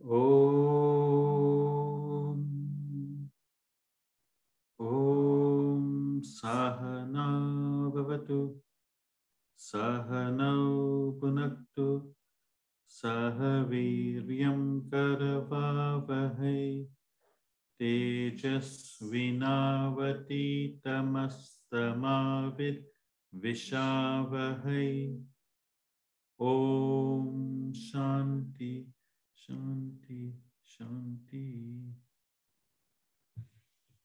ॐ ॐ सहना भवतु सहनौ पुनक्तु सह वीर्यं करवावहै तेजस्विनावतीतमस्तमाविद्विषावहै ॐ शान्ति। Shanti, Shanti.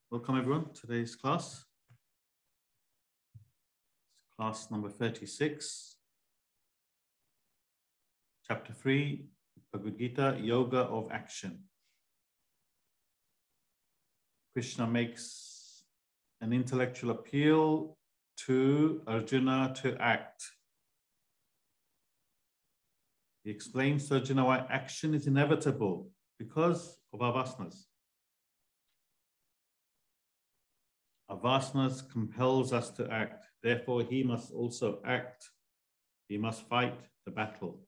Welcome everyone to today's class. Class number 36, chapter 3, Bhagavad Gita, Yoga of Action. Krishna makes an intellectual appeal to Arjuna to act. He explains to Arjuna why action is inevitable because of our vasanas. Our vasanas compels us to act. Therefore, he must also act. He must fight the battle.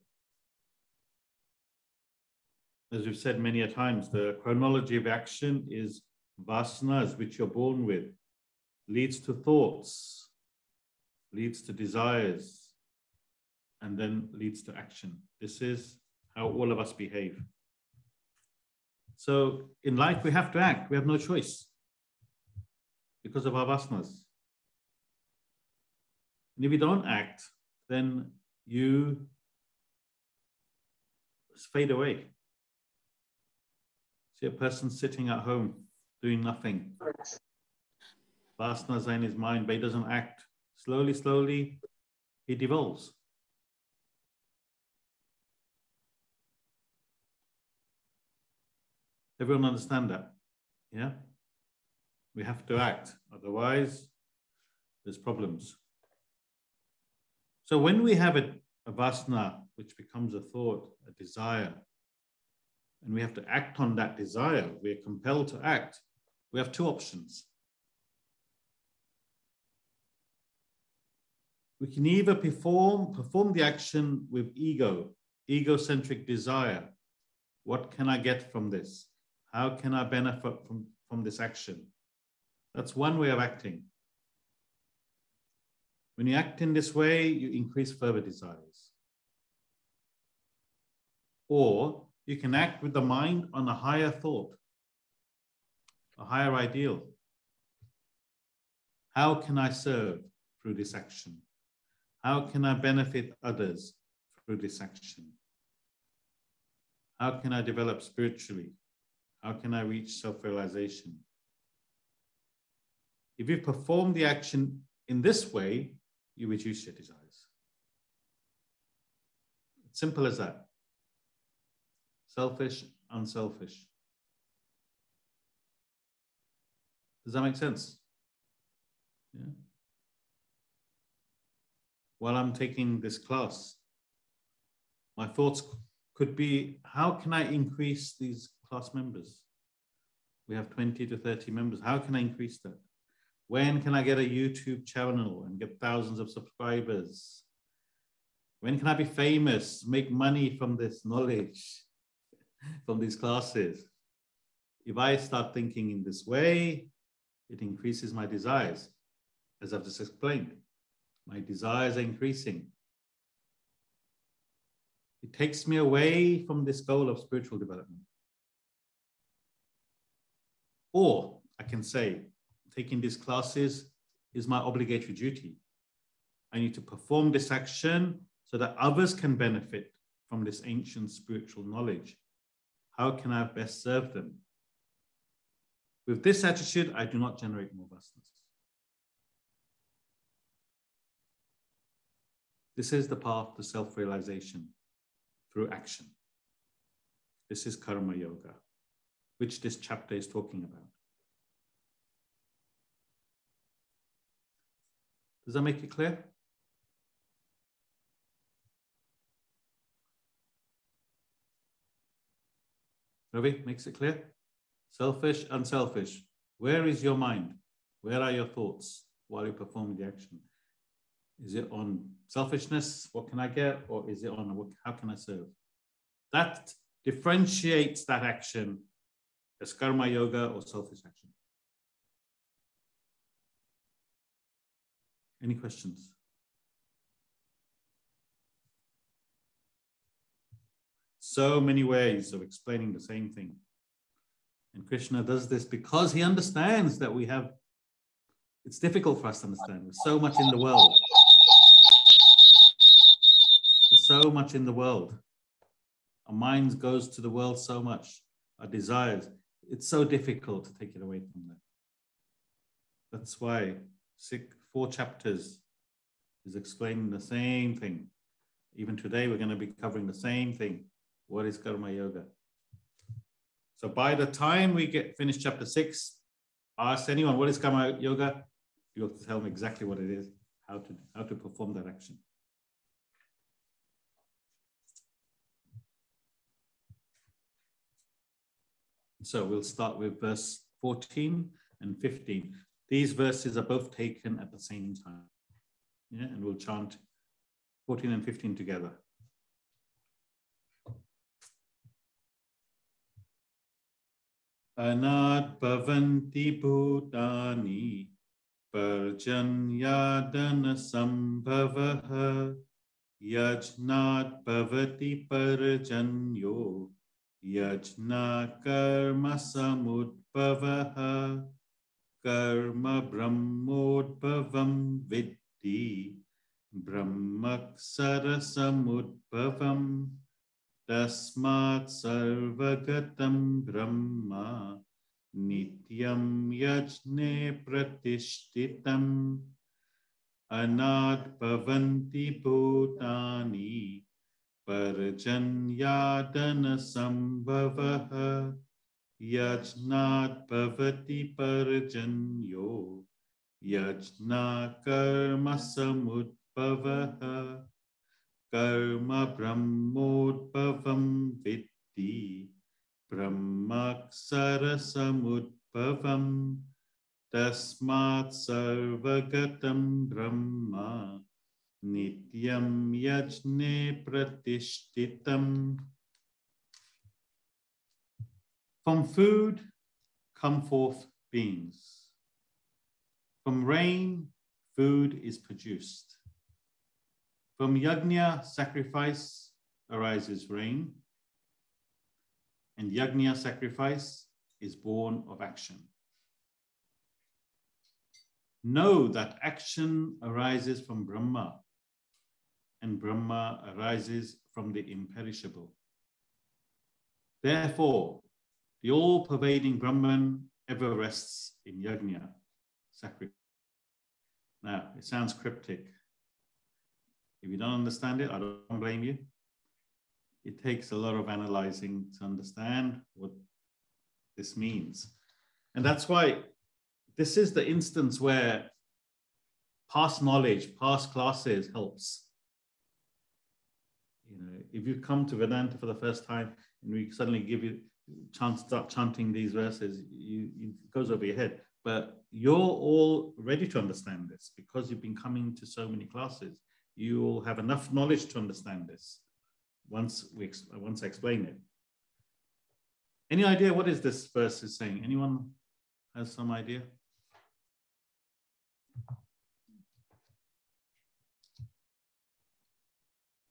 As we've said many a times, the chronology of action is vasanas, which you're born with, leads to thoughts, leads to desires, and then leads to action. This is how all of us behave. So in life, we have to act. We have no choice because of our vasanas. And if you don't act, then you fade away. See a person sitting at home doing nothing. Vasanas in his mind, but he doesn't act. Slowly, slowly, he devolves. Everyone understand that? Yeah? We have to act, otherwise, there's problems. So when we have a, a vasana, which becomes a thought, a desire, and we have to act on that desire, we're compelled to act, we have two options. We can either perform, perform the action with ego, egocentric desire. What can I get from this? How can I benefit from, from this action? That's one way of acting. When you act in this way, you increase further desires. Or you can act with the mind on a higher thought, a higher ideal. How can I serve through this action? How can I benefit others through this action? How can I develop spiritually? How can I reach self realization? If you perform the action in this way, you reduce your desires. Simple as that. Selfish, unselfish. Does that make sense? Yeah. While I'm taking this class, my thoughts could be how can I increase these class members. We have 20 to 30 members. How can I increase that? When can I get a YouTube channel and get thousands of subscribers? When can I be famous, make money from this knowledge, from these classes? If I start thinking in this way, it increases my desires. As I've just explained, my desires are increasing. It takes me away from this goal of spiritual development. Or I can say, taking these classes is my obligatory duty. I need to perform this action so that others can benefit from this ancient spiritual knowledge. How can I best serve them? With this attitude, I do not generate more vasanas. This is the path to self realization through action. This is karma yoga which this chapter is talking about. Does that make it clear? Ravi, makes it clear? Selfish, unselfish. Where is your mind? Where are your thoughts while you perform the action? Is it on selfishness? What can I get? Or is it on what, how can I serve? That differentiates that action as karma yoga or selfish action. Any questions? So many ways of explaining the same thing. And Krishna does this because he understands that we have, it's difficult for us to understand. There's so much in the world. There's so much in the world. Our minds goes to the world so much, our desires. It's so difficult to take it away from that. That's why six, four chapters is explaining the same thing. Even today, we're going to be covering the same thing. What is karma yoga? So by the time we get finished chapter six, ask anyone what is karma yoga. You have to tell them exactly what it is, how to how to perform that action. So we'll start with verse 14 and 15. These verses are both taken at the same time. Yeah, and we'll chant 14 and 15 together. Anat bhavanti bhutani parjanyadana sambhavaha yajnat bhavati parjanyo कर्म ब्रह्मोद्भवं विद्धि ब्रह्म तस्मात् सर्वगतं ब्रह्म नित्यं यज्ञे प्रतिष्ठितम्। अनाद्भवन्ति भूतानि पर्जन्यादनसम्भवः। यज्ञात् भवति परजन्यो। यज्ञाकर्मसमुद्भवः। कर्म ब्रह्मोद्भवं विद्धि। ब्रह्माक्षरसमुद्भवम् तस्मात् सर्वगतं ब्रह्म। Nityam yajne pratishtitam. From food come forth beings. From rain, food is produced. From yajna, sacrifice, arises rain. And yajna, sacrifice, is born of action. Know that action arises from Brahma and Brahma arises from the imperishable. Therefore, the all pervading Brahman ever rests in yajna, sacrifice. Now, it sounds cryptic. If you don't understand it, I don't blame you. It takes a lot of analyzing to understand what this means. And that's why this is the instance where past knowledge, past classes helps you know, if you come to Vedanta for the first time and we suddenly give you chance start chanting these verses, you, you, it goes over your head. But you're all ready to understand this because you've been coming to so many classes. You will have enough knowledge to understand this once we once I explain it. Any idea what is this verse is saying? Anyone has some idea?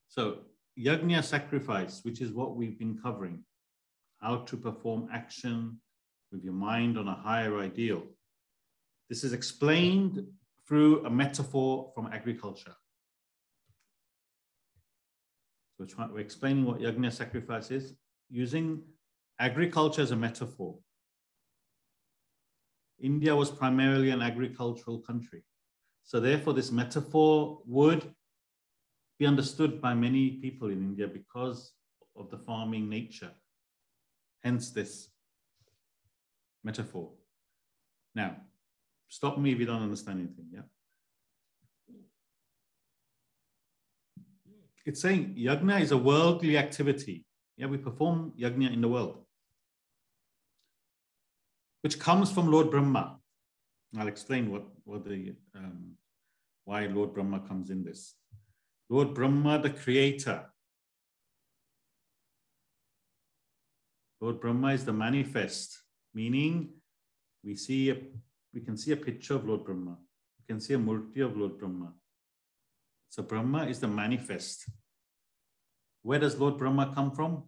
So yajna sacrifice, which is what we've been covering, how to perform action with your mind on a higher ideal. This is explained through a metaphor from agriculture. So we're, trying, we're explaining what yajna sacrifice is using agriculture as a metaphor. India was primarily an agricultural country. So therefore, this metaphor would be understood by many people in India because of the farming nature. Hence this metaphor. Now, stop me if you don't understand anything, yeah? It's saying yajna is a worldly activity. Yeah, we perform yajna in the world, which comes from Lord Brahma. I'll explain what, what the um, why Lord Brahma comes in this. Lord Brahma, the creator, Lord Brahma is the manifest, meaning we see a, we can see a picture of Lord Brahma. We can see a murti of Lord Brahma. So Brahma is the manifest. Where does Lord Brahma come from?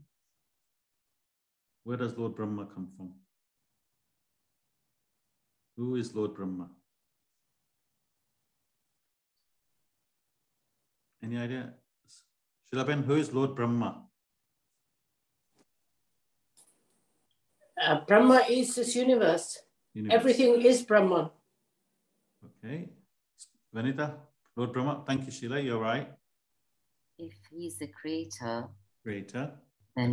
Where does Lord Brahma come from? Who is Lord Brahma? Any idea? Shilaben, who is Lord Brahma? Uh, Brahma is this universe. universe. Everything is Brahman. Okay. Vanita, Lord Brahma, thank you, Sheila. You're right. If he's the creator, creator, then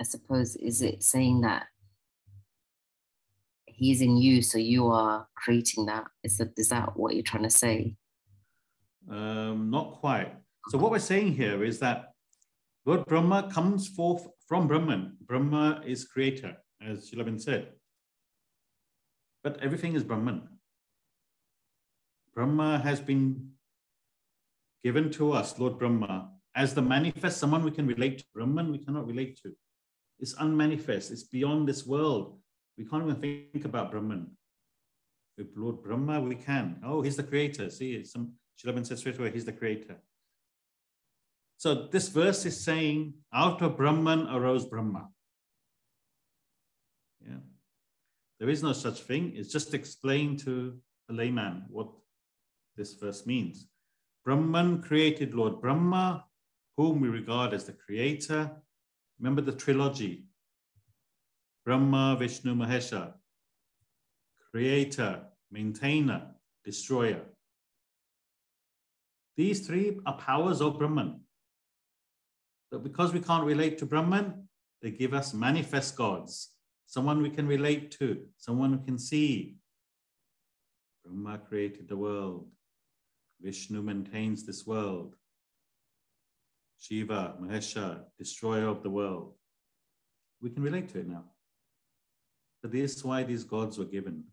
I suppose is it saying that he's in you, so you are creating that? Is that is that what you're trying to say? Um, not quite. So what we're saying here is that Lord Brahma comes forth from Brahman. Brahma is creator, as Shilaben said. But everything is Brahman. Brahma has been given to us, Lord Brahma, as the manifest, someone we can relate to. Brahman we cannot relate to. It's unmanifest. It's beyond this world. We can't even think about Brahman. With Lord Brahma, we can. Oh, he's the creator. See, some Shilaben said straight away, he's the creator. So this verse is saying, out of Brahman arose Brahma. Yeah. There is no such thing. It's just explained to a layman what this verse means. Brahman created Lord Brahma, whom we regard as the creator. Remember the trilogy Brahma, Vishnu, Mahesha, creator, maintainer, destroyer. These three are powers of Brahman. But because we can't relate to Brahman, they give us manifest gods, someone we can relate to, someone we can see. Brahma created the world. Vishnu maintains this world. Shiva, Mahesha, destroyer of the world. We can relate to it now. But this is why these gods were given.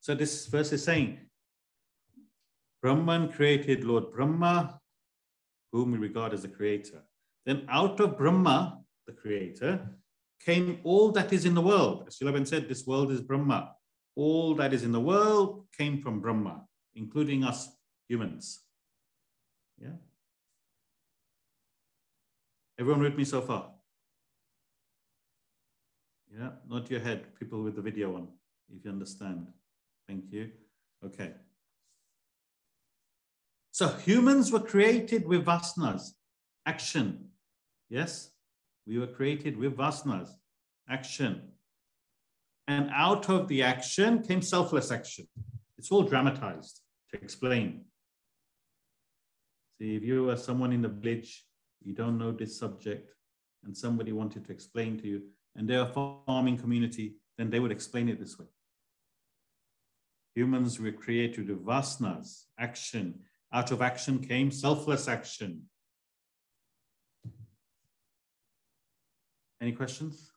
So this verse is saying, Brahman created Lord Brahma, whom we regard as the creator. Then out of Brahma, the creator, came all that is in the world. As Shilaben said, this world is Brahma. All that is in the world came from Brahma, including us humans. Yeah? Everyone with me so far? Yeah, not your head, people with the video on, if you understand. Thank you. Okay. So humans were created with vasanas, action, Yes, we were created with vasanas, action. And out of the action came selfless action. It's all dramatized to explain. See, if you are someone in the village, you don't know this subject, and somebody wanted to explain to you, and they're a farming community, then they would explain it this way. Humans were created with vasanas, action. Out of action came selfless action. Any questions?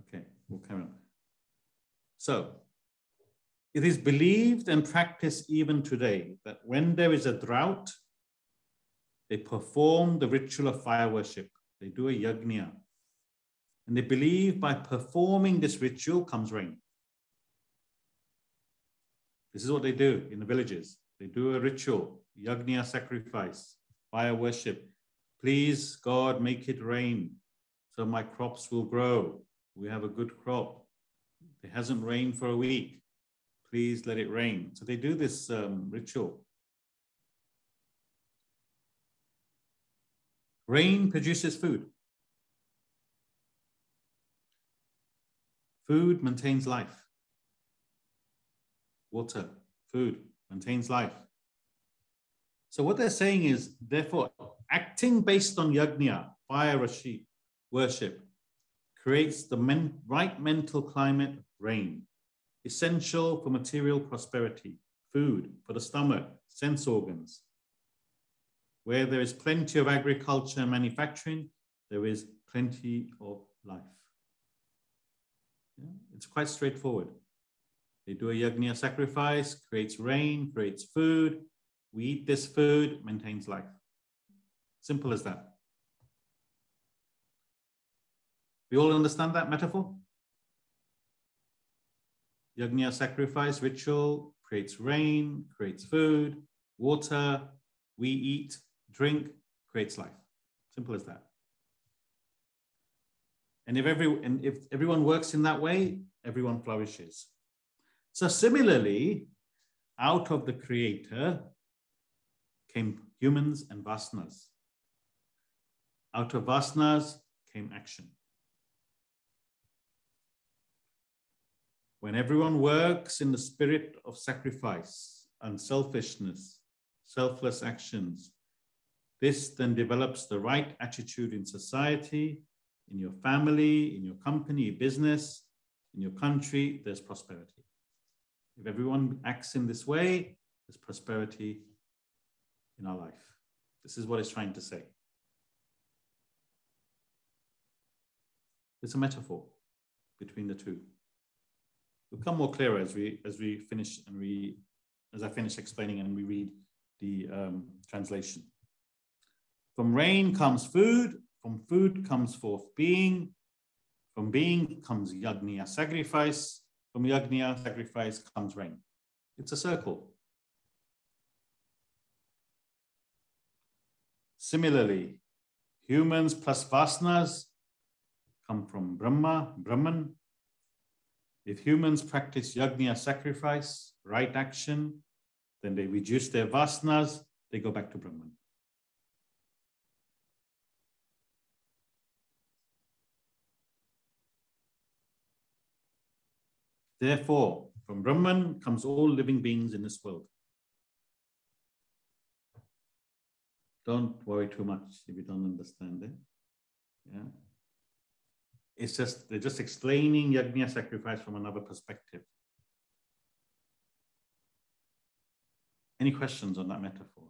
Okay, we'll carry on. So, it is believed and practiced even today that when there is a drought, they perform the ritual of fire worship. They do a yajna. And they believe by performing this ritual comes rain. This is what they do in the villages. They do a ritual, yajna sacrifice, fire worship. Please, God, make it rain so my crops will grow. We have a good crop. It hasn't rained for a week. Please let it rain. So they do this um, ritual. Rain produces food. Food maintains life. Water, food maintains life. So what they're saying is, therefore, acting based on yajna, fire worship, creates the men, right mental climate rain, essential for material prosperity, food for the stomach, sense organs. Where there is plenty of agriculture and manufacturing, there is plenty of life. Yeah, it's quite straightforward. They do a yajna sacrifice, creates rain, creates food. We eat this food, maintains life. Simple as that. We all understand that metaphor? Yajna sacrifice ritual creates rain, creates food, water, we eat, drink, creates life. Simple as that. And if, every, and if everyone works in that way, everyone flourishes. So similarly, out of the creator came humans and vasanas. Out of vasanas came action. When everyone works in the spirit of sacrifice, unselfishness, selfless actions, this then develops the right attitude in society, in your family, in your company, business, in your country, there's prosperity. If everyone acts in this way, there's prosperity in our life. This is what it's trying to say. It's a metaphor between the two. It'll become more clearer as we as we finish and we as I finish explaining and we read the um, translation. From rain comes food, from food comes forth being, from being comes yagniya sacrifice, from yagniya sacrifice comes rain. It's a circle. Similarly, humans plus vasanas come from Brahma, Brahman. If humans practice yagna sacrifice, right action, then they reduce their vasanas, they go back to Brahman. Therefore, from Brahman comes all living beings in this world. Don't worry too much if you don't understand it. Yeah. It's just, they're just explaining yajna sacrifice from another perspective. Any questions on that metaphor?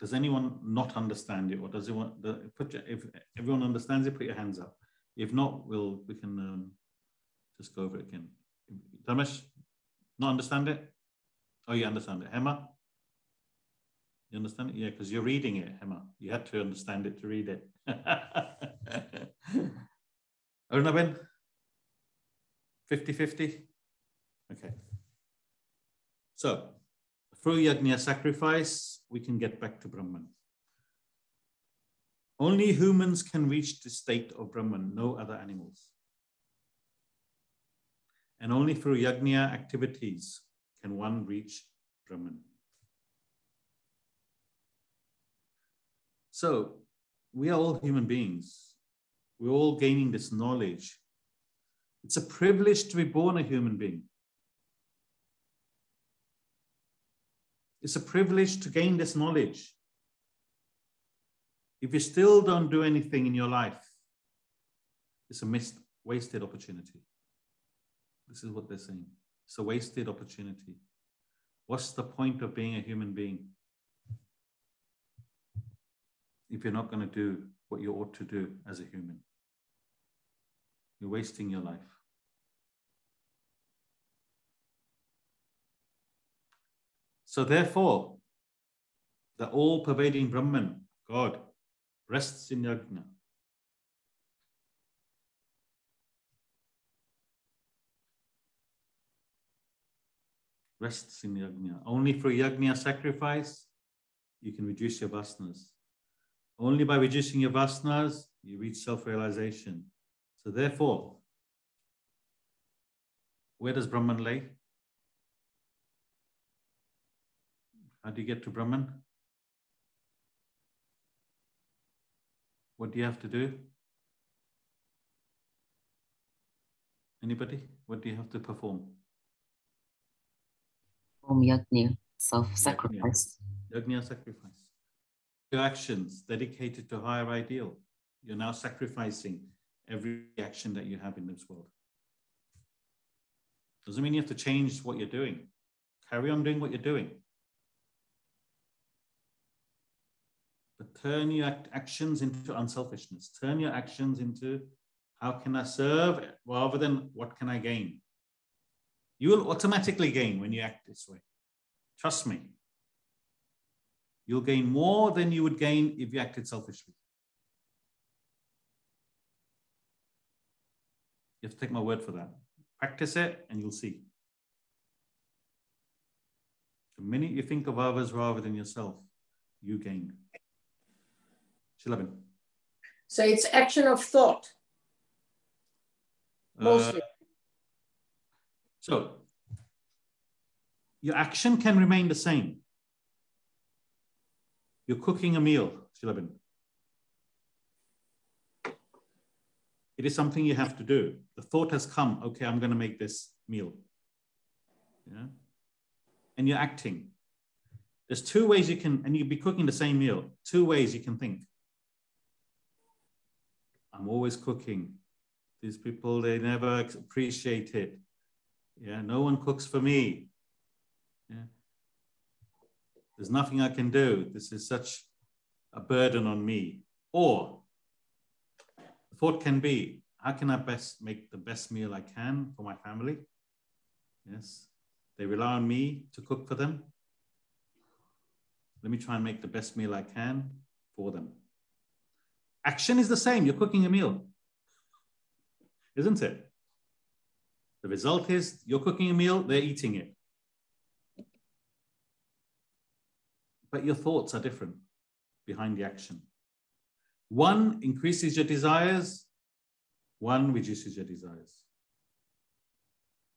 Does anyone not understand it, or does anyone put your, if everyone understands it? Put your hands up. If not, we'll we can um, just go over it again. Dharmesh, not understand it? Oh, you understand it. Hema, you understand it? Yeah, because you're reading it, Hema. You had to understand it to read it. Arunaben? 50-50? Okay. So, through yajna sacrifice, we can get back to Brahman. Only humans can reach the state of Brahman, no other animals. And only through yajna activities can one reach Brahman. So we are all human beings. We're all gaining this knowledge. It's a privilege to be born a human being. It's a privilege to gain this knowledge. If you still don't do anything in your life, it's a missed, wasted opportunity. This is what they're saying. It's a wasted opportunity. What's the point of being a human being? If you're not going to do what you ought to do as a human. You're wasting your life. So, therefore, the all pervading Brahman, God, rests in yajna. Rests in yajna. Only through yajna sacrifice, you can reduce your vasanas. Only by reducing your vasanas, you reach self-realization. So therefore, where does Brahman lay? How do you get to Brahman? What do you have to do? Anybody? What do you have to perform? Om yajna, self-sacrifice. Yajna sacrifice your actions dedicated to higher ideal. You're now sacrificing every action that you have in this world. Doesn't mean you have to change what you're doing. Carry on doing what you're doing. But turn your actions into unselfishness. Turn your actions into how can I serve rather than what can I gain. You will automatically gain when you act this way. Trust me. You'll gain more than you would gain if you acted selfishly. You have to take my word for that. Practice it and you'll see. The minute you think of others rather than yourself, you gain. Shilaben. So it's action of thought. Uh, Mostly. Uh, so your action can remain the same. You're cooking a meal, Shilaben. It is something you have to do. The thought has come, okay, I'm going to make this meal. Yeah. And you're acting. There's two ways you can, and you'd be cooking the same meal, two ways you can think. I'm always cooking. These people, they never appreciate it. Yeah, no one cooks for me. Yeah. There's nothing I can do. This is such a burden on me. Or the thought can be, how can I best make the best meal I can for my family? Yes. They rely on me to cook for them. Let me try and make the best meal I can for them. Action is the same. You're cooking a meal, isn't it? The result is you're cooking a meal, they're eating it. But your thoughts are different behind the action. One increases your desires, one reduces your desires.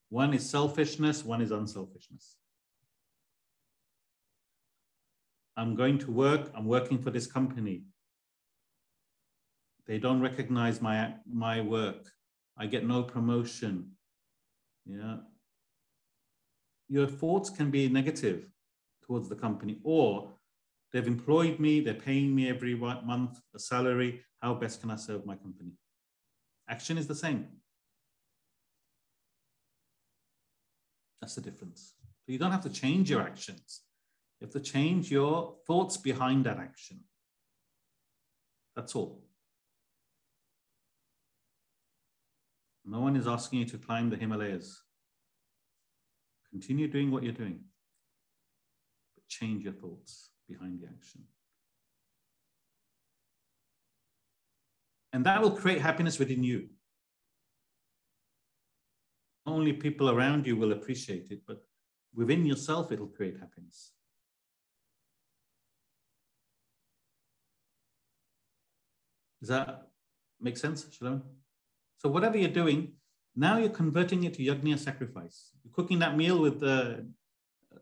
One is selfishness, one is unselfishness. I'm going to work, I'm working for this company. They don't recognize my, my work. I get no promotion. Yeah. Your thoughts can be negative towards the company, or they've employed me, they're paying me every month a salary. How best can I serve my company? Action is the same. That's the difference. So you don't have to change your actions. You have to change your thoughts behind that action. That's all. No one is asking you to climb the Himalayas. Continue doing what you're doing change your thoughts behind the action. And that will create happiness within you. Only people around you will appreciate it, but within yourself, it'll create happiness. Does that make sense, Shalom? So whatever you're doing, now you're converting it to yajna sacrifice. You're cooking that meal with the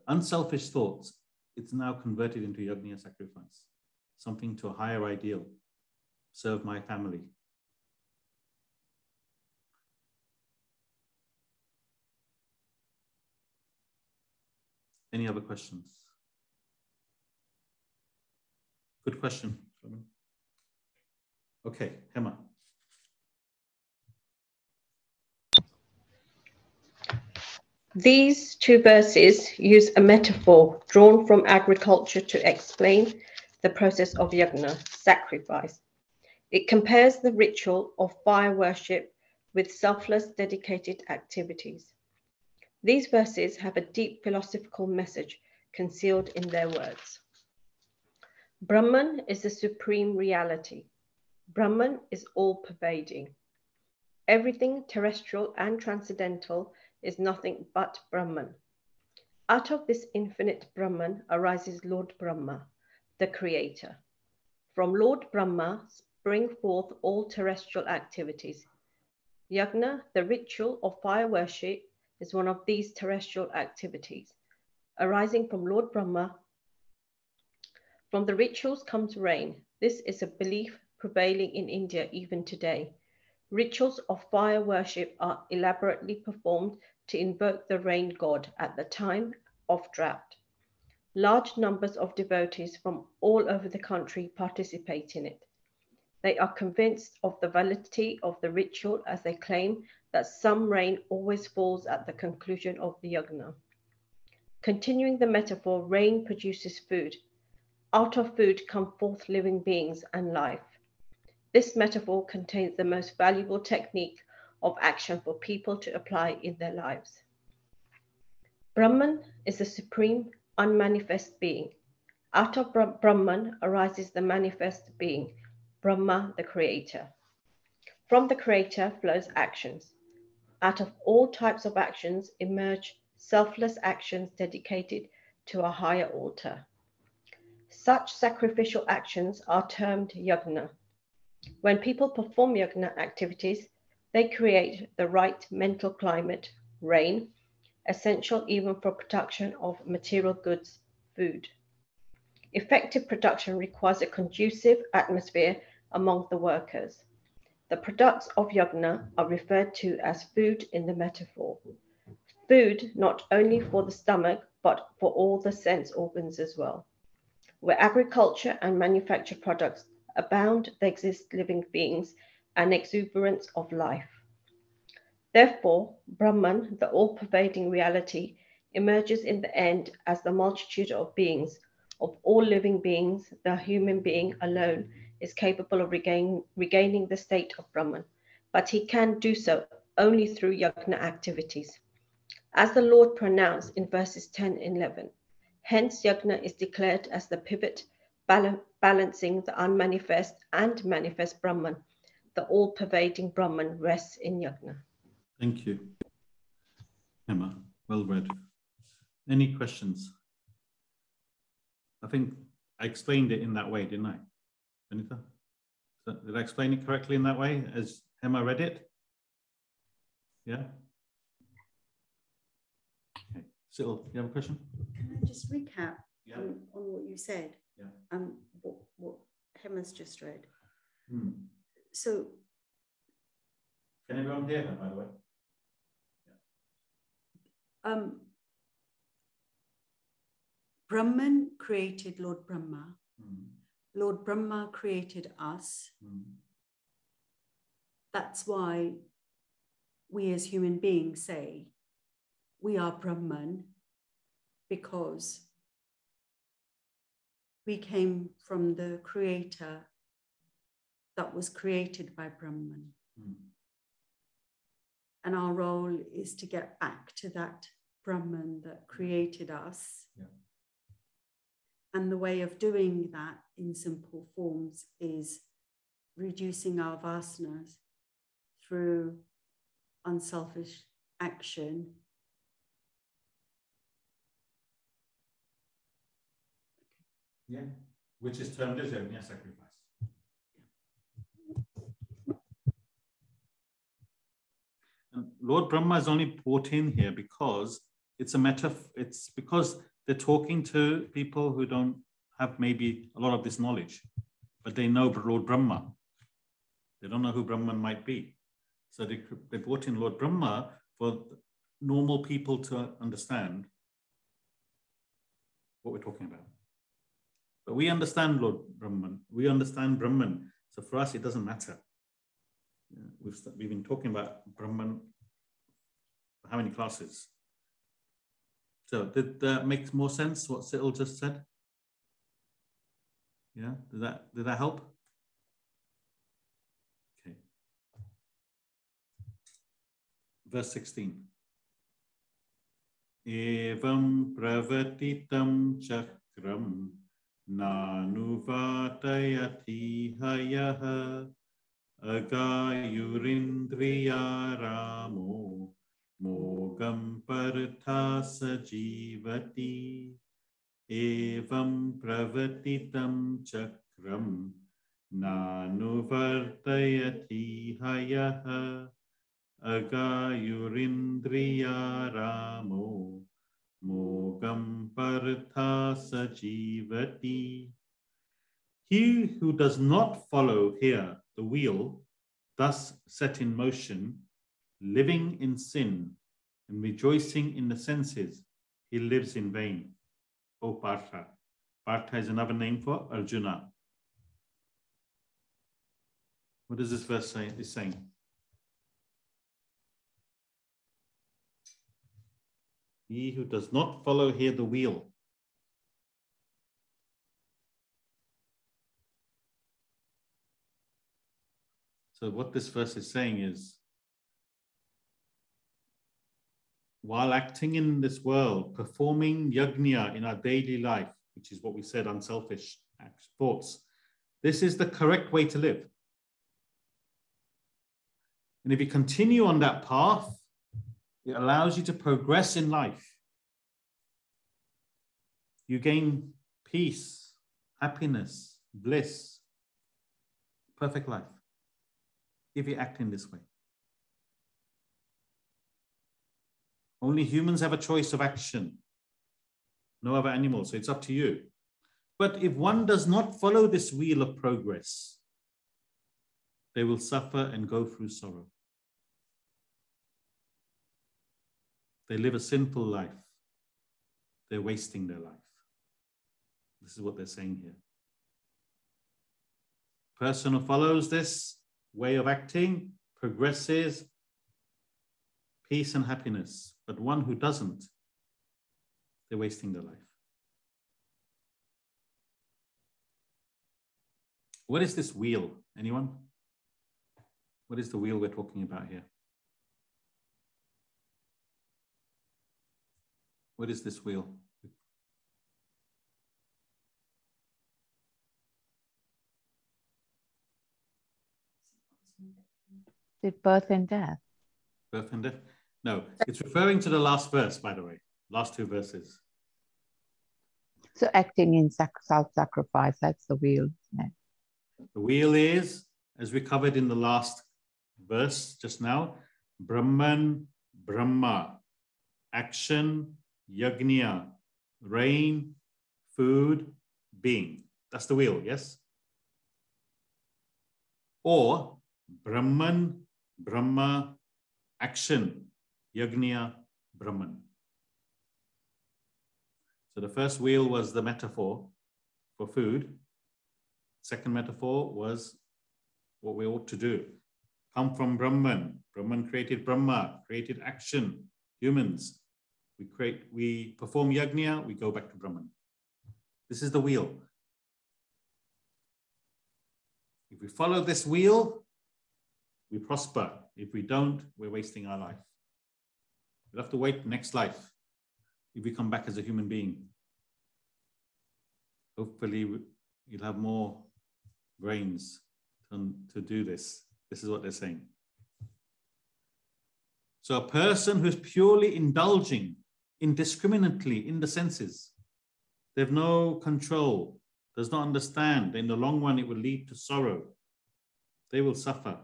unselfish thoughts it's now converted into yajna sacrifice, something to a higher ideal, serve my family. Any other questions? Good question. Okay, Emma. These two verses use a metaphor drawn from agriculture to explain the process of yajna, sacrifice. It compares the ritual of fire worship with selfless, dedicated activities. These verses have a deep philosophical message concealed in their words. Brahman is the supreme reality. Brahman is all pervading. Everything terrestrial and transcendental is nothing but Brahman. Out of this infinite Brahman arises Lord Brahma, the creator. From Lord Brahma spring forth all terrestrial activities. Yagna, the ritual of fire worship, is one of these terrestrial activities. Arising from Lord Brahma, from the rituals comes rain. This is a belief prevailing in India even today. Rituals of fire worship are elaborately performed to invoke the rain god at the time of drought. Large numbers of devotees from all over the country participate in it. They are convinced of the validity of the ritual as they claim that some rain always falls at the conclusion of the yagna. Continuing the metaphor, rain produces food. Out of food come forth living beings and life. This metaphor contains the most valuable technique of action for people to apply in their lives. Brahman is the supreme unmanifest being. Out of Brahman arises the manifest being, Brahma the creator. From the creator flows actions. out of all types of actions emerge selfless actions dedicated to a higher altar. Such sacrificial actions are termed yagna. When people perform yagna activities, they create the right mental climate, rain, essential even for production of material goods, food. Effective production requires a conducive atmosphere among the workers. The products of yagna are referred to as food in the metaphor. Food not only for the stomach, but for all the sense organs as well. Where agriculture and manufactured products abound, there exist living beings and exuberance of life. Therefore, Brahman, the all pervading reality, emerges in the end as the multitude of beings of all living beings, the human being alone is capable of regain, regaining the state of Brahman, but he can do so only through yajna activities. As the Lord pronounced in verses 10 and 11, hence yajna is declared as the pivot bal balancing the unmanifest and manifest Brahman. The all pervading Brahman rests in yajna. Thank you. Emma, well read. Any questions? I think I explained it in that way, didn't I? Anita? Did I explain it correctly in that way as Emma read it? Yeah? Okay. Sil, you have a question? Can I just recap yeah. on, on what you said? Yeah. Um, what, what Emma's just read. Hmm. So. Can everyone hear her, by the way? Yeah. Um, Brahman created Lord Brahma. Mm. Lord Brahma created us. Mm. That's why we as human beings say we are Brahman because we came from the creator that was created by Brahman. Mm. And our role is to get back to that Brahman that created us. Yeah. And the way of doing that in simple forms is reducing our vasanas through unselfish action. Yeah, which is termed as yajna sacrifice. And Lord Brahma is only brought in here because it's a metaphor. It's because they're talking to people who don't have maybe a lot of this knowledge, but they know Lord Brahma. They don't know who Brahman might be. So they, they brought in Lord Brahma for normal people to understand what we're talking about. But we understand Lord Brahman. We understand Brahman. So for us, it doesn't matter. We've, we've been talking about Brahman how many classes? So did that make more sense what Sital just said? Yeah, did that did that help? Okay. Verse 16. Evam pravatitam chakram नानुपातयति हयः अगायुरिन्द्रिया रामो मोगं पर्था सजीवति। एवं प्रवतितं चक्रं नानुवर्तयति हयः अगायुरिन्द्रिया रामो Mogam partha sajivati. He who does not follow here the wheel, thus set in motion, living in sin and rejoicing in the senses, he lives in vain. O Partha. Partha is another name for Arjuna. What does this verse say? Is saying? He who does not follow here the wheel. So what this verse is saying is while acting in this world, performing yajna in our daily life, which is what we said, unselfish thoughts, this is the correct way to live. And if you continue on that path, It allows you to progress in life. You gain peace, happiness, bliss, perfect life if you act in this way. Only humans have a choice of action, no other animals, so it's up to you. But if one does not follow this wheel of progress, they will suffer and go through sorrow. They live a sinful life. They're wasting their life. This is what they're saying here. Person who follows this way of acting progresses peace and happiness, but one who doesn't, they're wasting their life. What is this wheel? Anyone? What is the wheel we're talking about here? What is this wheel? Is birth and death? Birth and death? No, it's referring to the last verse, by the way, last two verses. So acting in self-sacrifice, that's the wheel, The wheel is, as we covered in the last verse just now, Brahman, Brahma, action, Yagnya, rain, food, being. That's the wheel, yes? Or Brahman, Brahma, action, Yagnya, Brahman. So the first wheel was the metaphor for food. Second metaphor was what we ought to do. Come from Brahman. Brahman created Brahma, created action, humans. We create, we perform yagnya, we go back to Brahman. This is the wheel. If we follow this wheel, we prosper. If we don't, we're wasting our life. We'll have to wait next life if we come back as a human being. Hopefully, you'll have more brains to, to do this. This is what they're saying. So, a person who's purely indulging indiscriminately in the senses, they have no control, does not understand. In the long run, it will lead to sorrow. They will suffer.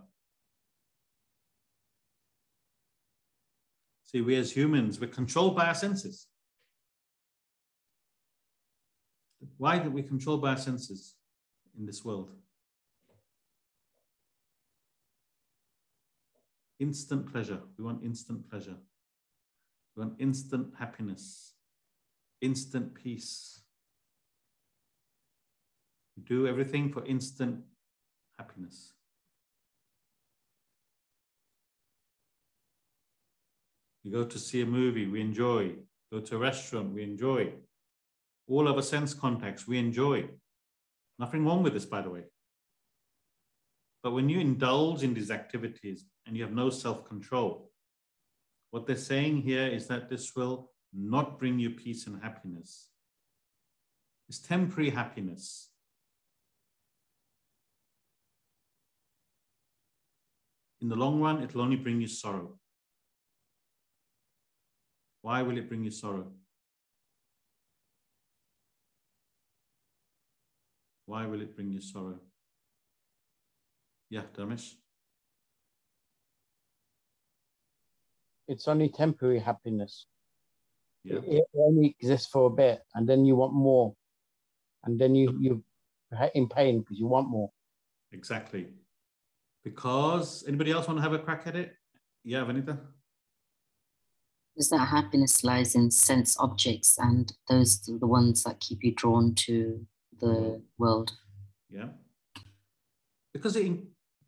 See, we as humans, we're controlled by our senses. Why are we controlled by our senses in this world? Instant pleasure. We want instant pleasure. Want instant happiness, instant peace. We do everything for instant happiness. We go to see a movie, we enjoy. Go to a restaurant, we enjoy. All our sense contacts, we enjoy. Nothing wrong with this, by the way. But when you indulge in these activities and you have no self control, what they're saying here is that this will not bring you peace and happiness. It's temporary happiness. In the long run, it'll only bring you sorrow. Why will it bring you sorrow? Why will it bring you sorrow? Yeah, Dharmesh? It's only temporary happiness. Yeah. It, it only exists for a bit, and then you want more, and then you you in pain because you want more. Exactly. Because anybody else want to have a crack at it? Yeah, Vanita is that happiness lies in sense objects and those are the ones that keep you drawn to the world yeah because it,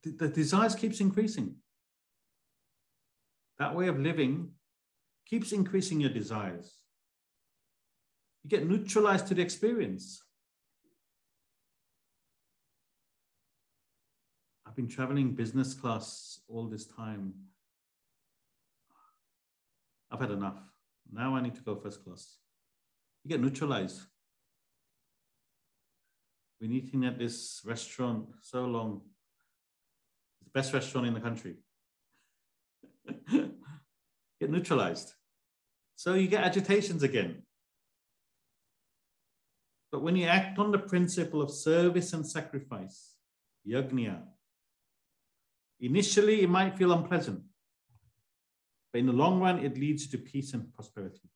the desires keeps increasing that way of living keeps increasing your desires you get neutralized to the experience i've been traveling business class all this time I've had enough. Now I need to go first class. You get neutralized. Been eating at this restaurant so long. It's the best restaurant in the country. get neutralized. So you get agitations again. But when you act on the principle of service and sacrifice, yagnya, initially it might feel unpleasant, but in the long run, it leads to peace and prosperity.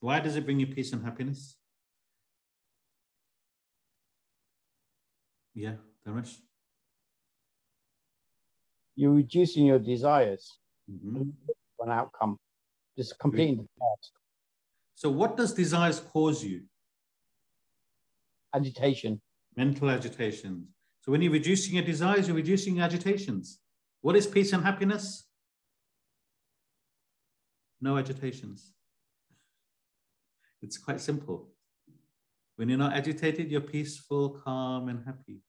Why does it bring you peace and happiness? Yeah, Dharmesh. You're reducing your desires mm-hmm. an outcome, just completing the task. So, what does desires cause you? Agitation. Mental agitations. So, when you're reducing your desires, you're reducing your agitations. What is peace and happiness? No agitations. It's quite simple. When you're not agitated, you're peaceful, calm, and happy.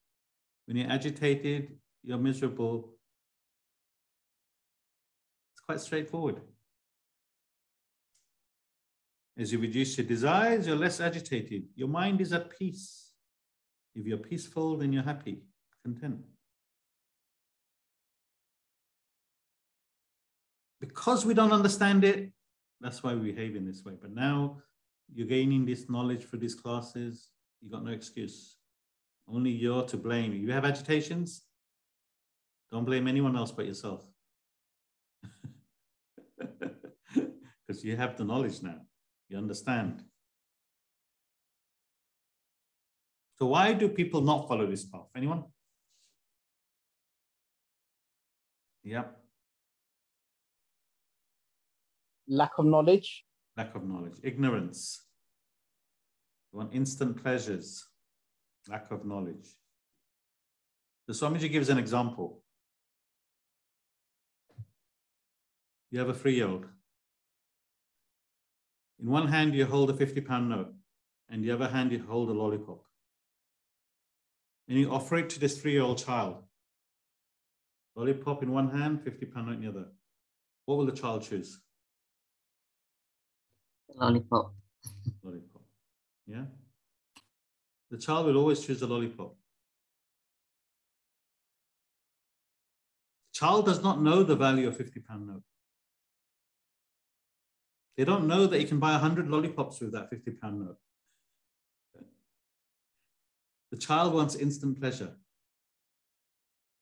When you're agitated, you're miserable. It's quite straightforward. As you reduce your desires, you're less agitated. Your mind is at peace. If you're peaceful, then you're happy, content. Because we don't understand it, that's why we behave in this way. But now you're gaining this knowledge for these classes, you got no excuse. Only you're to blame. You have agitations, don't blame anyone else but yourself. Because you have the knowledge now, you understand. So, why do people not follow this path? Anyone? Yep. Lack of knowledge lack of knowledge, ignorance. Want instant pleasures, lack of knowledge. The Swamiji gives an example. You have a three year old. In one hand, you hold a 50 pound note, and the other hand, you hold a lollipop. And you offer it to this three year old child. Lollipop in one hand, 50 pound note in the other. What will the child choose? Lollipop. Lollipop. Yeah. The child will always choose the lollipop. Child does not know the value of 50 pound note. They don't know that you can buy 100 lollipops with that 50 pound note. The child wants instant pleasure.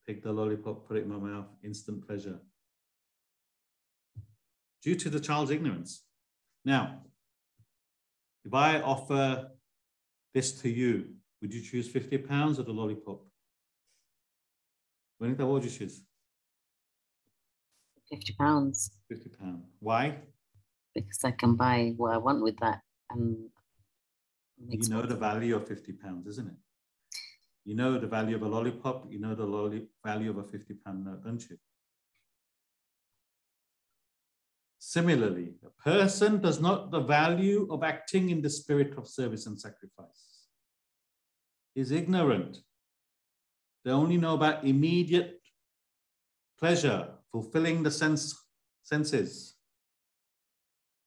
Take the lollipop, put it in my mouth, instant pleasure. Due to the child's ignorance. Now, if I offer this to you, would you choose 50 pounds or the lollipop? What would you choose? 50 pounds. 50 pounds. Why? Because I can buy what I want with that. And you know the value of 50 pounds, isn't it? You know the value of a lollipop, you know the lolli- value of a 50 pound note, don't you? Similarly, a person does not the value of acting in the spirit of service and sacrifice. Is ignorant. They only know about immediate pleasure, fulfilling the sense, senses.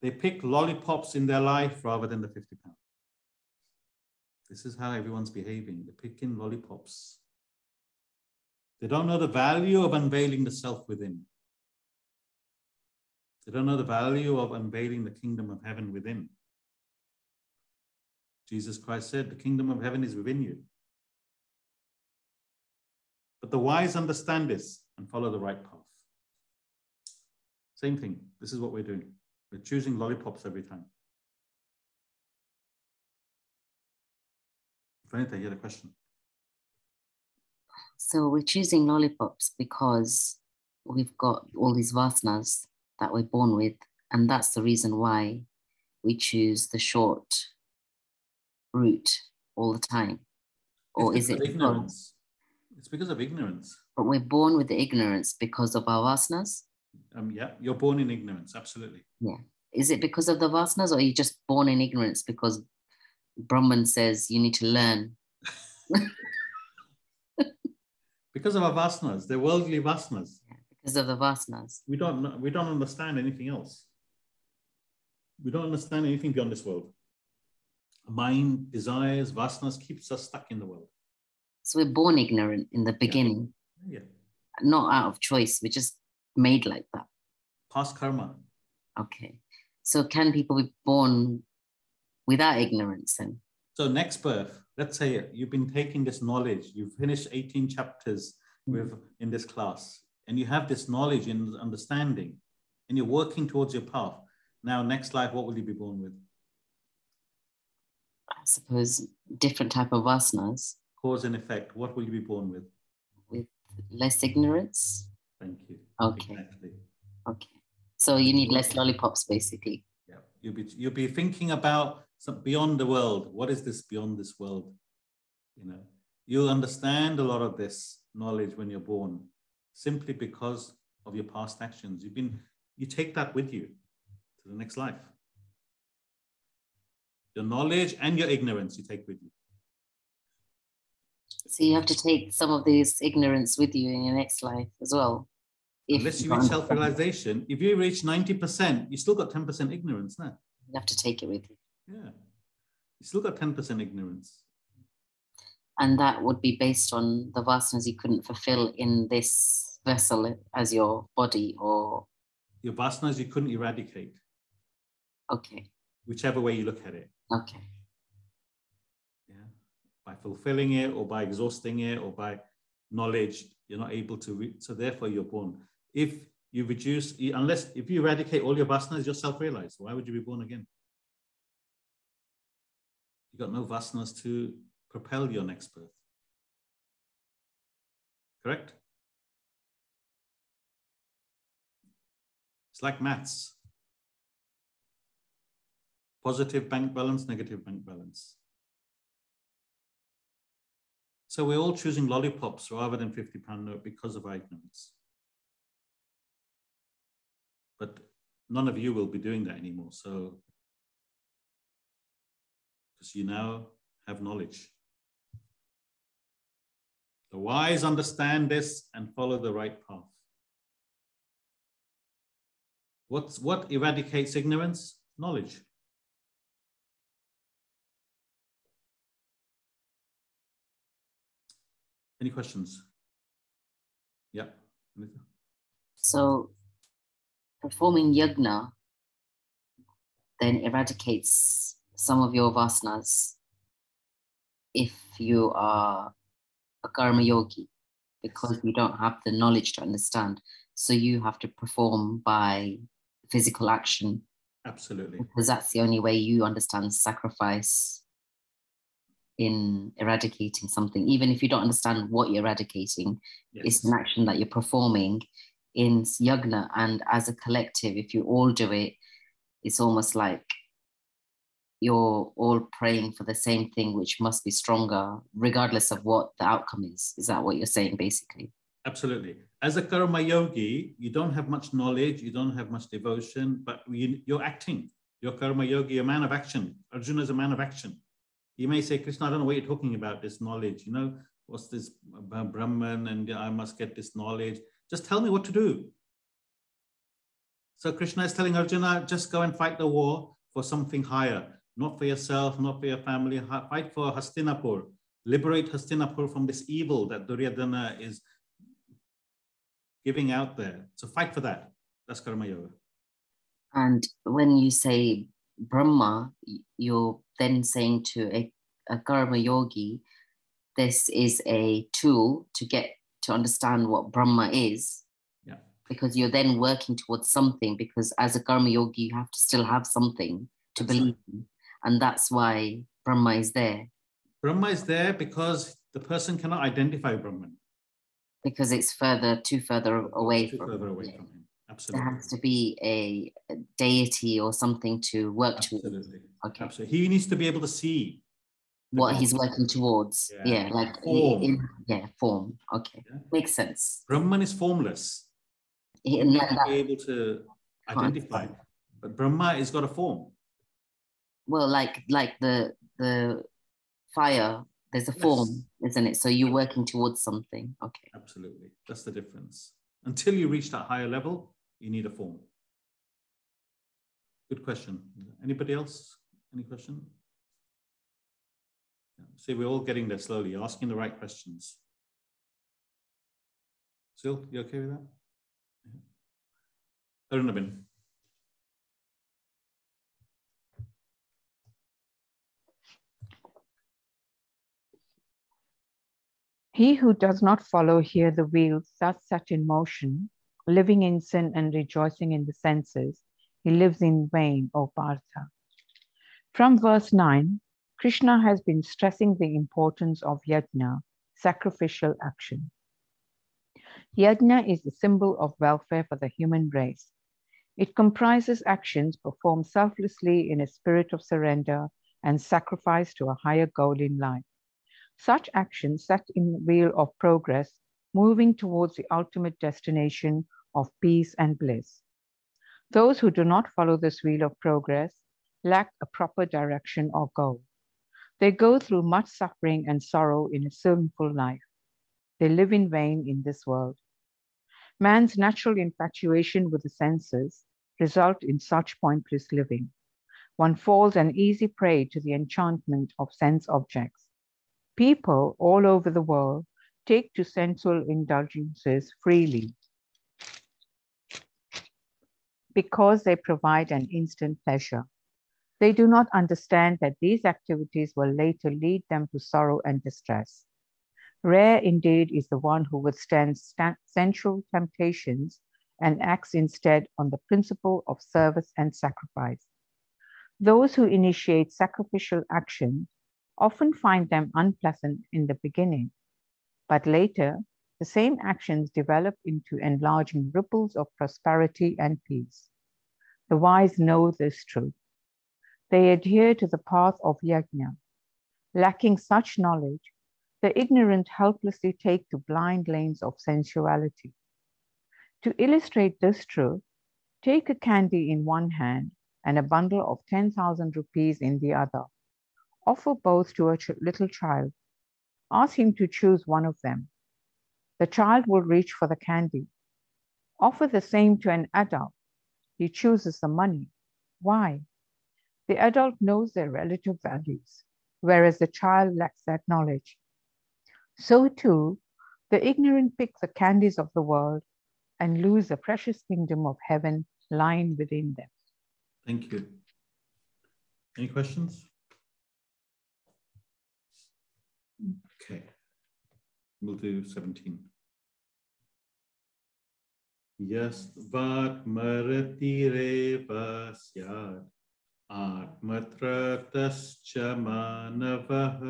They pick lollipops in their life rather than the 50 pounds. This is how everyone's behaving. They're picking lollipops. They don't know the value of unveiling the self within. They don't know the value of unveiling the kingdom of heaven within. Jesus Christ said, The kingdom of heaven is within you. But the wise understand this and follow the right path. Same thing. This is what we're doing. We're choosing lollipops every time. Vanita, you had a question. So we're choosing lollipops because we've got all these vasanas that we're born with. And that's the reason why we choose the short route all the time. Or it's is it ignorance? Because, it's because of ignorance. But we're born with the ignorance because of our vasanas? Um, yeah, you're born in ignorance, absolutely. Yeah. Is it because of the vasanas or are you just born in ignorance because Brahman says you need to learn? because of our vasanas, they're worldly vasanas because of the vasanas. We don't know, we don't understand anything else. We don't understand anything beyond this world. Mind, desires, vasanas keeps us stuck in the world. So we're born ignorant in the beginning. Yeah. Not out of choice. We're just made like that. Past karma. Okay. So can people be born without ignorance then? So next birth, let's say you've been taking this knowledge, you've finished 18 chapters with in this class, and you have this knowledge and understanding, and you're working towards your path. Now, next life, what will you be born with? I suppose different type of vasanas. Cause and effect. What will you be born with? With less ignorance. Thank you. Okay. Exactly. Okay. So you need less lollipops, basically. Yeah. You'll be you'll be thinking about some beyond the world. What is this beyond this world? You know, you'll understand a lot of this knowledge when you're born, simply because of your past actions. You've been you take that with you to the next life. Your knowledge and your ignorance you take with you. So you have to take some of this ignorance with you in your next life as well. Unless you reach self-realization, if you reach 90%, you still got 10% ignorance now. You have to take it with you. Yeah. You still got 10% ignorance. And that would be based on the vasanas you couldn't fulfill in this vessel as your body or your vasanas you couldn't eradicate. Okay. Whichever way you look at it. Okay. Yeah. By fulfilling it or by exhausting it or by knowledge, you're not able to. Re- so therefore, you're born. If you reduce, unless if you eradicate all your vasanas, you're self-realized. Why would you be born again? You got no vasanas to propel your next birth. Correct? It's like maths positive bank balance, negative bank balance. So we're all choosing lollipops rather than 50 pound note because of our ignorance. But none of you will be doing that anymore. So, because you now have knowledge. The wise understand this and follow the right path. What's, what eradicates ignorance? Knowledge. Any questions? Yeah. So performing yagna then eradicates some of your vasanas if you are a karma yogi because you don't have the knowledge to understand. So you have to perform by physical action. Absolutely. Because that's the only way you understand sacrifice in eradicating something, even if you don't understand what you're eradicating, yes. it's an action that you're performing in yagna. And as a collective, if you all do it, it's almost like you're all praying for the same thing, which must be stronger, regardless of what the outcome is. Is that what you're saying, basically? Absolutely. As a karma yogi, you don't have much knowledge, you don't have much devotion, but you're acting. You're karma yogi, a man of action. Arjuna is a man of action you may say, Krishna, I don't know what you're talking about, this knowledge. You know, what's this uh, Brahman and I must get this knowledge. Just tell me what to do. So Krishna is telling Arjuna, just go and fight the war for something higher, not for yourself, not for your family. Fight for Hastinapur. Liberate Hastinapur from this evil that Duryodhana is giving out there. So fight for that. That's Karma Yoga. And when you say Brahma, you're then saying to a, a karma yogi, this is a tool to get to understand what Brahma is. Yeah. Because you're then working towards something, because as a karma yogi, you have to still have something to that's believe right. in. And that's why Brahma is there. Brahma is there because the person cannot identify Brahman. Because it's further, too further away too from further away from him. Absolutely. There has to be a, a deity or something to work Absolutely. to. Okay. Absolutely. He needs to be able to see what he's working towards. Yeah, yeah like form. In, yeah, form. Okay, yeah. makes sense. Brahman is formless. He needs to be able to identify, but Brahma is got a form. Well, like like the the fire, there's a yes. form, isn't it? So you're working towards something. Okay. Absolutely, that's the difference. Until you reach that higher level, you need a form. Good question. Anybody else? Any question? See, we're all getting there slowly, asking the right questions. Still, you okay with that? Arunaben. He who does not follow here the wheels thus set in motion, living in sin and rejoicing in the senses, he lives in vain, O Partha. From verse 9, Krishna has been stressing the importance of yajna, sacrificial action. Yajna is the symbol of welfare for the human race. It comprises actions performed selflessly in a spirit of surrender and sacrifice to a higher goal in life. Such actions set in the wheel of progress, moving towards the ultimate destination of peace and bliss. Those who do not follow this wheel of progress lack a proper direction or goal. They go through much suffering and sorrow in a sinful life. They live in vain in this world. Man's natural infatuation with the senses result in such pointless living. One falls an easy prey to the enchantment of sense objects. People all over the world take to sensual indulgences freely because they provide an instant pleasure. They do not understand that these activities will later lead them to sorrow and distress. Rare indeed is the one who withstands sensual temptations and acts instead on the principle of service and sacrifice. Those who initiate sacrificial actions often find them unpleasant in the beginning, but later the same actions develop into enlarging ripples of prosperity and peace. The wise know this truth. They adhere to the path of yajna. Lacking such knowledge, the ignorant helplessly take to blind lanes of sensuality. To illustrate this truth, take a candy in one hand and a bundle of 10,000 rupees in the other. Offer both to a ch little child. Ask him to choose one of them. The child will reach for the candy. Offer the same to an adult. He chooses the money. Why? The adult knows their relative values, whereas the child lacks that knowledge. So too, the ignorant pick the candies of the world and lose the precious kingdom of heaven lying within them. Thank you. Any questions? We'll do 17. Yes, vat maratire आत्मत्रतश्च मानवः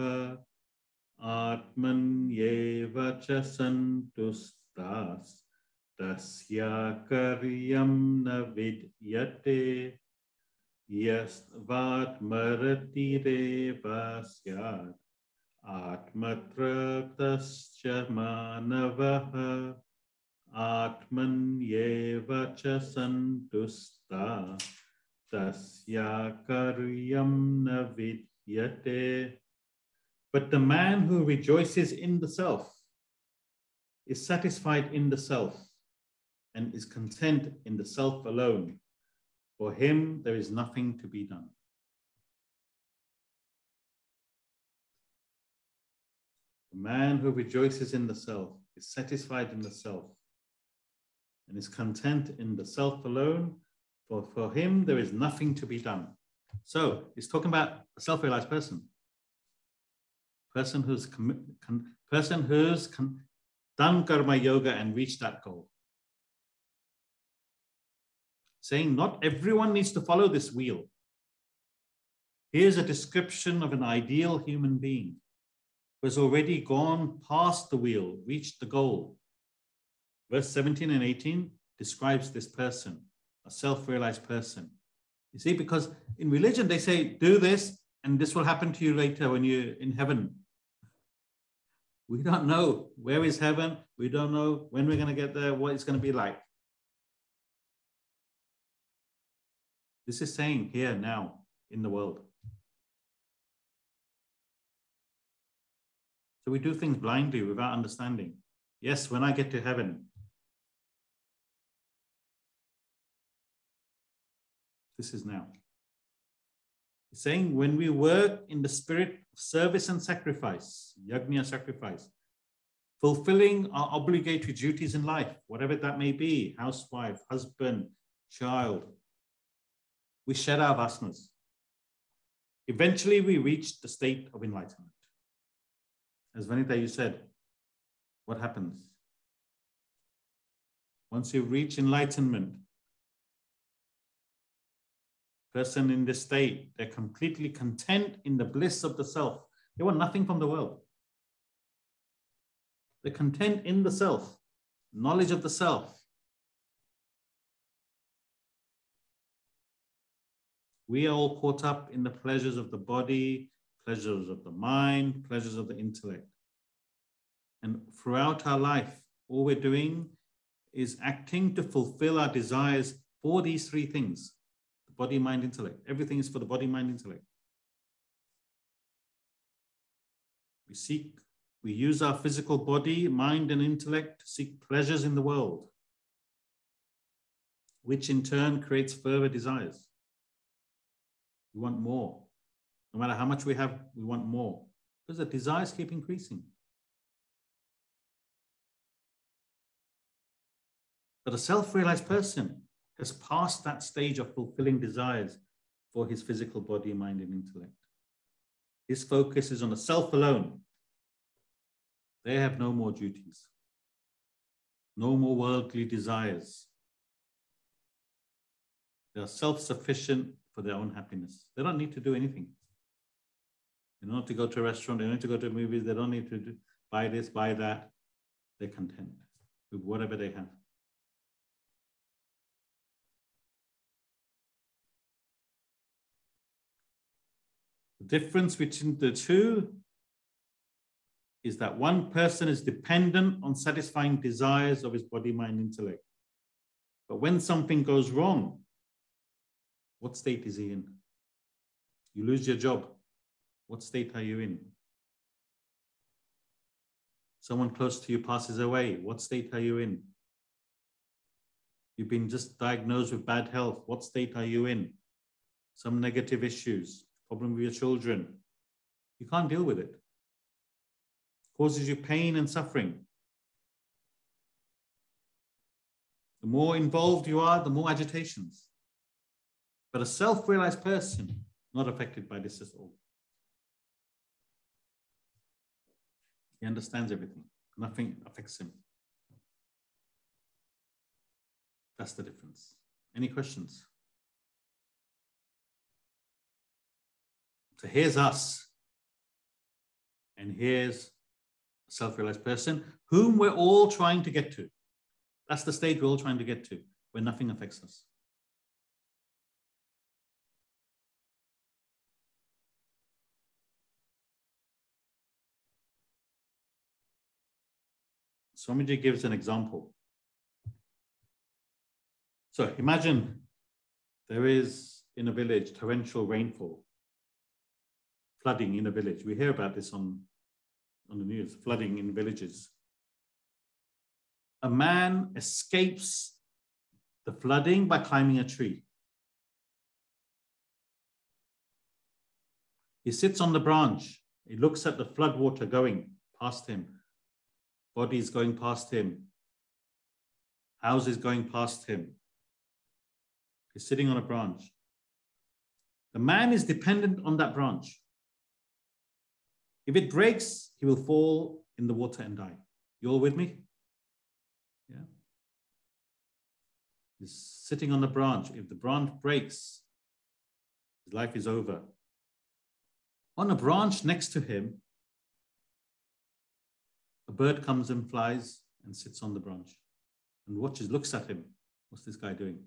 आत्मन्येव च सन्तुष्टास्तस्याकर्यं न विद्यते यस्त्वात्मरतिरेव स्यात् आत्मत्रतश्च मानवः आत्मन्येव च सन्तुष्टा tasya karyam na vidyate. But the man who rejoices in the self is satisfied in the self and is content in the self alone. For him, there is nothing to be done. Man who rejoices in the self is satisfied in the self and is content in the self alone for, for him, there is nothing to be done. So he's talking about a self-realized person. Person who's con, person who's con, done karma yoga and reached that goal. Saying not everyone needs to follow this wheel. Here's a description of an ideal human being who has already gone past the wheel, reached the goal. Verse 17 and 18 describes this person a self realized person. You see, because in religion, they say, do this, and this will happen to you later when you're in heaven. We don't know where is heaven. We don't know when we're going to get there, what it's going to be like. This is saying here now in the world. So we do things blindly without understanding. Yes, when I get to heaven, This is now. He's saying when we work in the spirit of service and sacrifice, yajna sacrifice, fulfilling our obligatory duties in life, whatever that may be, housewife, husband, child, we shed our vasanas. Eventually, we reach the state of enlightenment. As Vanita, you said, what happens? Once you reach enlightenment, person in this state, they're completely content in the bliss of the self. They want nothing from the world. They're content in the self, knowledge of the self. We are all caught up in the pleasures of the body, pleasures of the mind, pleasures of the intellect. And throughout our life, all we're doing is acting to fulfill our desires for these three things the body, mind, intellect. Everything is for the body, mind, intellect. We seek, we use our physical body, mind, and intellect to seek pleasures in the world, which in turn creates further desires. We want more. No matter how much we have, we want more because the desires keep increasing. But a self realized person has passed that stage of fulfilling desires for his physical body, mind, and intellect. His focus is on the self alone. They have no more duties, no more worldly desires. They are self sufficient for their own happiness. They don't need to do anything. They don't need to go to a restaurant, they don't need to go to movies, they don't need to do, buy this, buy that. They're content with whatever they have. The difference between the two is that one person is dependent on satisfying desires of his body, mind, intellect. But when something goes wrong, what state is he in? You lose your job. What state are you in? Someone close to you passes away. What state are you in? You've been just diagnosed with bad health. What state are you in? Some negative issues, problem with your children. You can't deal with it. it causes you pain and suffering. The more involved you are, the more agitations. But a self realized person, not affected by this at all. He understands everything, nothing affects him. That's the difference. Any questions? So here's us. And here's a self realized person whom we're all trying to get to. That's the state we're all trying to get to, where nothing affects us. Swamiji gives an example. So imagine there is in a village torrential rainfall, flooding in a village. We hear about this on, on the news, flooding in villages. A man escapes the flooding by climbing a tree. He sits on the branch. He looks at the flood water going past him bodies going past him, houses going past him. He's sitting on a branch. The man is dependent on that branch. If it breaks, he will fall in the water and die. You all with me? Yeah. He's sitting on the branch. If the branch breaks, his life is over. On a branch next to him a bird comes and flies and sits on the branch and watches, looks at him. What's this guy doing?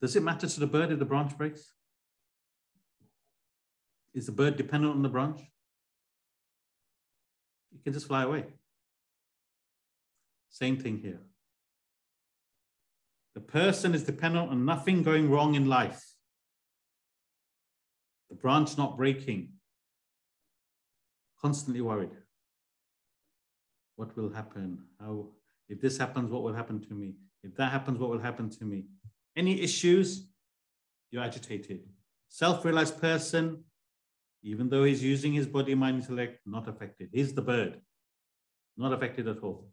Does it matter to the bird if the branch breaks? Is the bird dependent on the branch? It can just fly away. Same thing here. The person is dependent on nothing going wrong in life. The branch not breaking, constantly worried. What will happen? How, if this happens, what will happen to me? If that happens, what will happen to me? Any issues, you're agitated. Self-realized person, even though he's using his body, mind, intellect, not affected. He's the bird, not affected at all.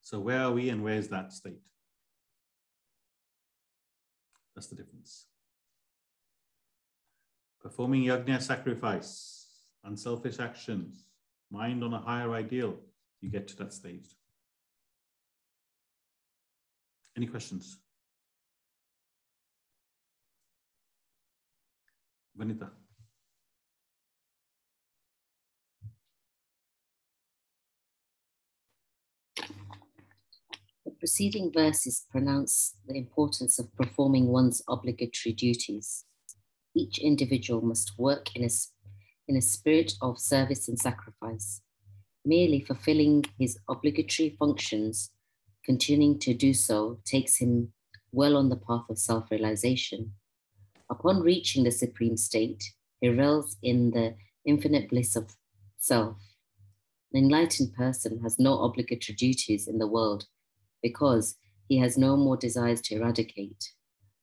So where are we and where is that state? That's the difference. Performing yajna sacrifice, unselfish actions, mind on a higher ideal, you get to that stage. Any questions? Vanita. The preceding verses pronounce the importance of performing one's obligatory duties. Each individual must work in a, in a spirit of service and sacrifice. Merely fulfilling his obligatory functions, continuing to do so, takes him well on the path of self realization. Upon reaching the supreme state, he reels in the infinite bliss of self. An enlightened person has no obligatory duties in the world because he has no more desires to eradicate.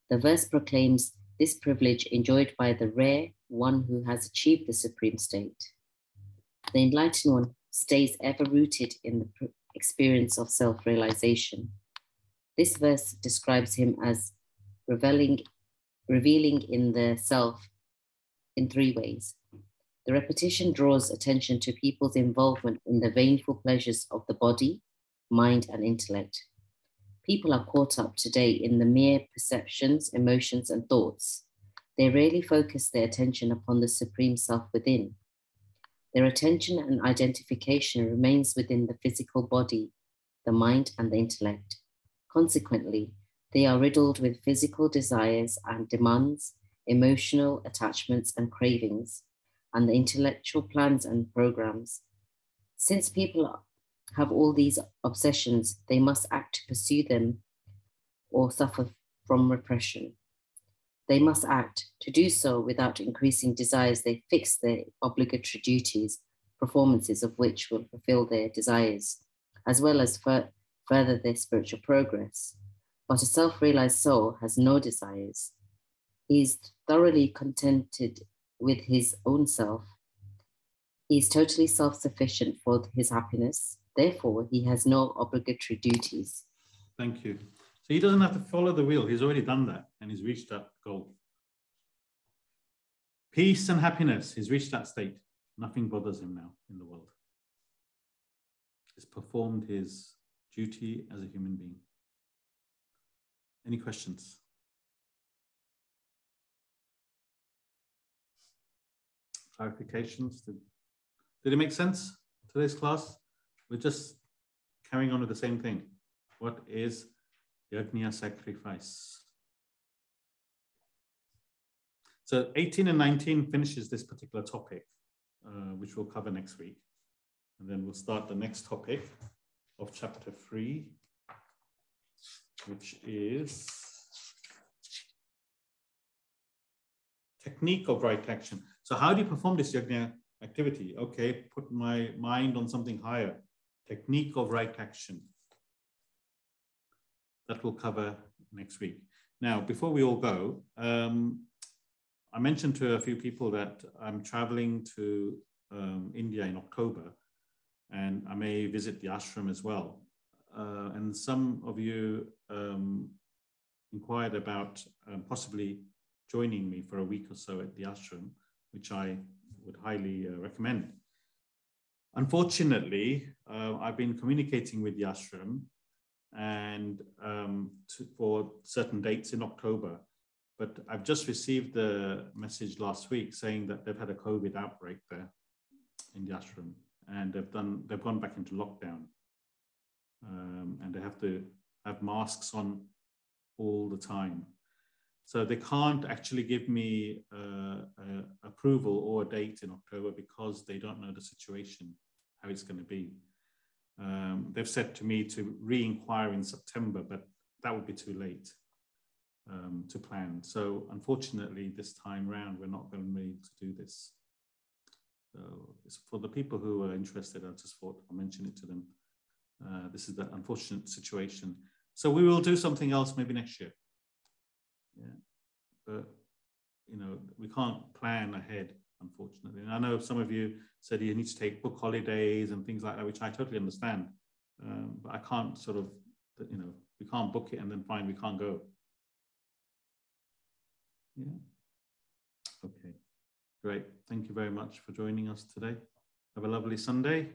The verse proclaims this privilege enjoyed by the rare one who has achieved the supreme state. The enlightened one stays ever rooted in the experience of self realization. This verse describes him as reveling revealing in the self in three ways. The repetition draws attention to people's involvement in the vainful pleasures of the body, mind, and intellect. People are caught up today in the mere perceptions, emotions, and thoughts. They rarely focus their attention upon the supreme self within. Their attention and identification remains within the physical body, the mind, and the intellect. Consequently, they are riddled with physical desires and demands, emotional attachments and cravings, and the intellectual plans and programs. Since people have all these obsessions, they must act to pursue them or suffer from repression. They must act. To do so without increasing desires, they fix their obligatory duties, performances of which will fulfill their desires, as well as further their spiritual progress. But a self realized soul has no desires. He is thoroughly contented with his own self. He is totally self sufficient for his happiness. Therefore, he has no obligatory duties. Thank you. So he doesn't have to follow the wheel. He's already done that and he's reached that goal. Peace and happiness. He's reached that state. Nothing bothers him now in the world. He's performed his duty as a human being. Any questions? Clarifications? Did, did it make sense, today's class? We're just carrying on with the same thing. What is Yajna sacrifice? So 18 and 19 finishes this particular topic, uh, which we'll cover next week. And then we'll start the next topic of chapter three, which is technique of right action. So how do you perform this yajna activity? Okay, put my mind on something higher. Technique of right action. That we'll cover next week. Now, before we all go, um, I mentioned to a few people that I'm traveling to um, India in October and I may visit the ashram as well. Uh, and some of you um, inquired about um, possibly joining me for a week or so at the ashram, which I would highly uh, recommend. Unfortunately, uh, I've been communicating with the ashram and um, to, for certain dates in October, but I've just received the message last week saying that they've had a COVID outbreak there in the ashram, and they've done they've gone back into lockdown um, and they have to have masks on all the time. So they can't actually give me uh, approval or a date in October because they don't know the situation, how it's going to be. Um, they've said to me to re-inquire in September, but that would be too late um, to plan. So unfortunately, this time round, we're not going to be able to do this. So for the people who are interested, I just thought I'll mention it to them. Uh, this is the unfortunate situation. So we will do something else maybe next year. Yeah, but you know we can't plan ahead, unfortunately. And I know some of you said you need to take book holidays and things like that, which I totally understand. Um, but I can't sort of, you know, we can't book it and then find we can't go. Yeah. Okay. Great. Thank you very much for joining us today. Have a lovely Sunday.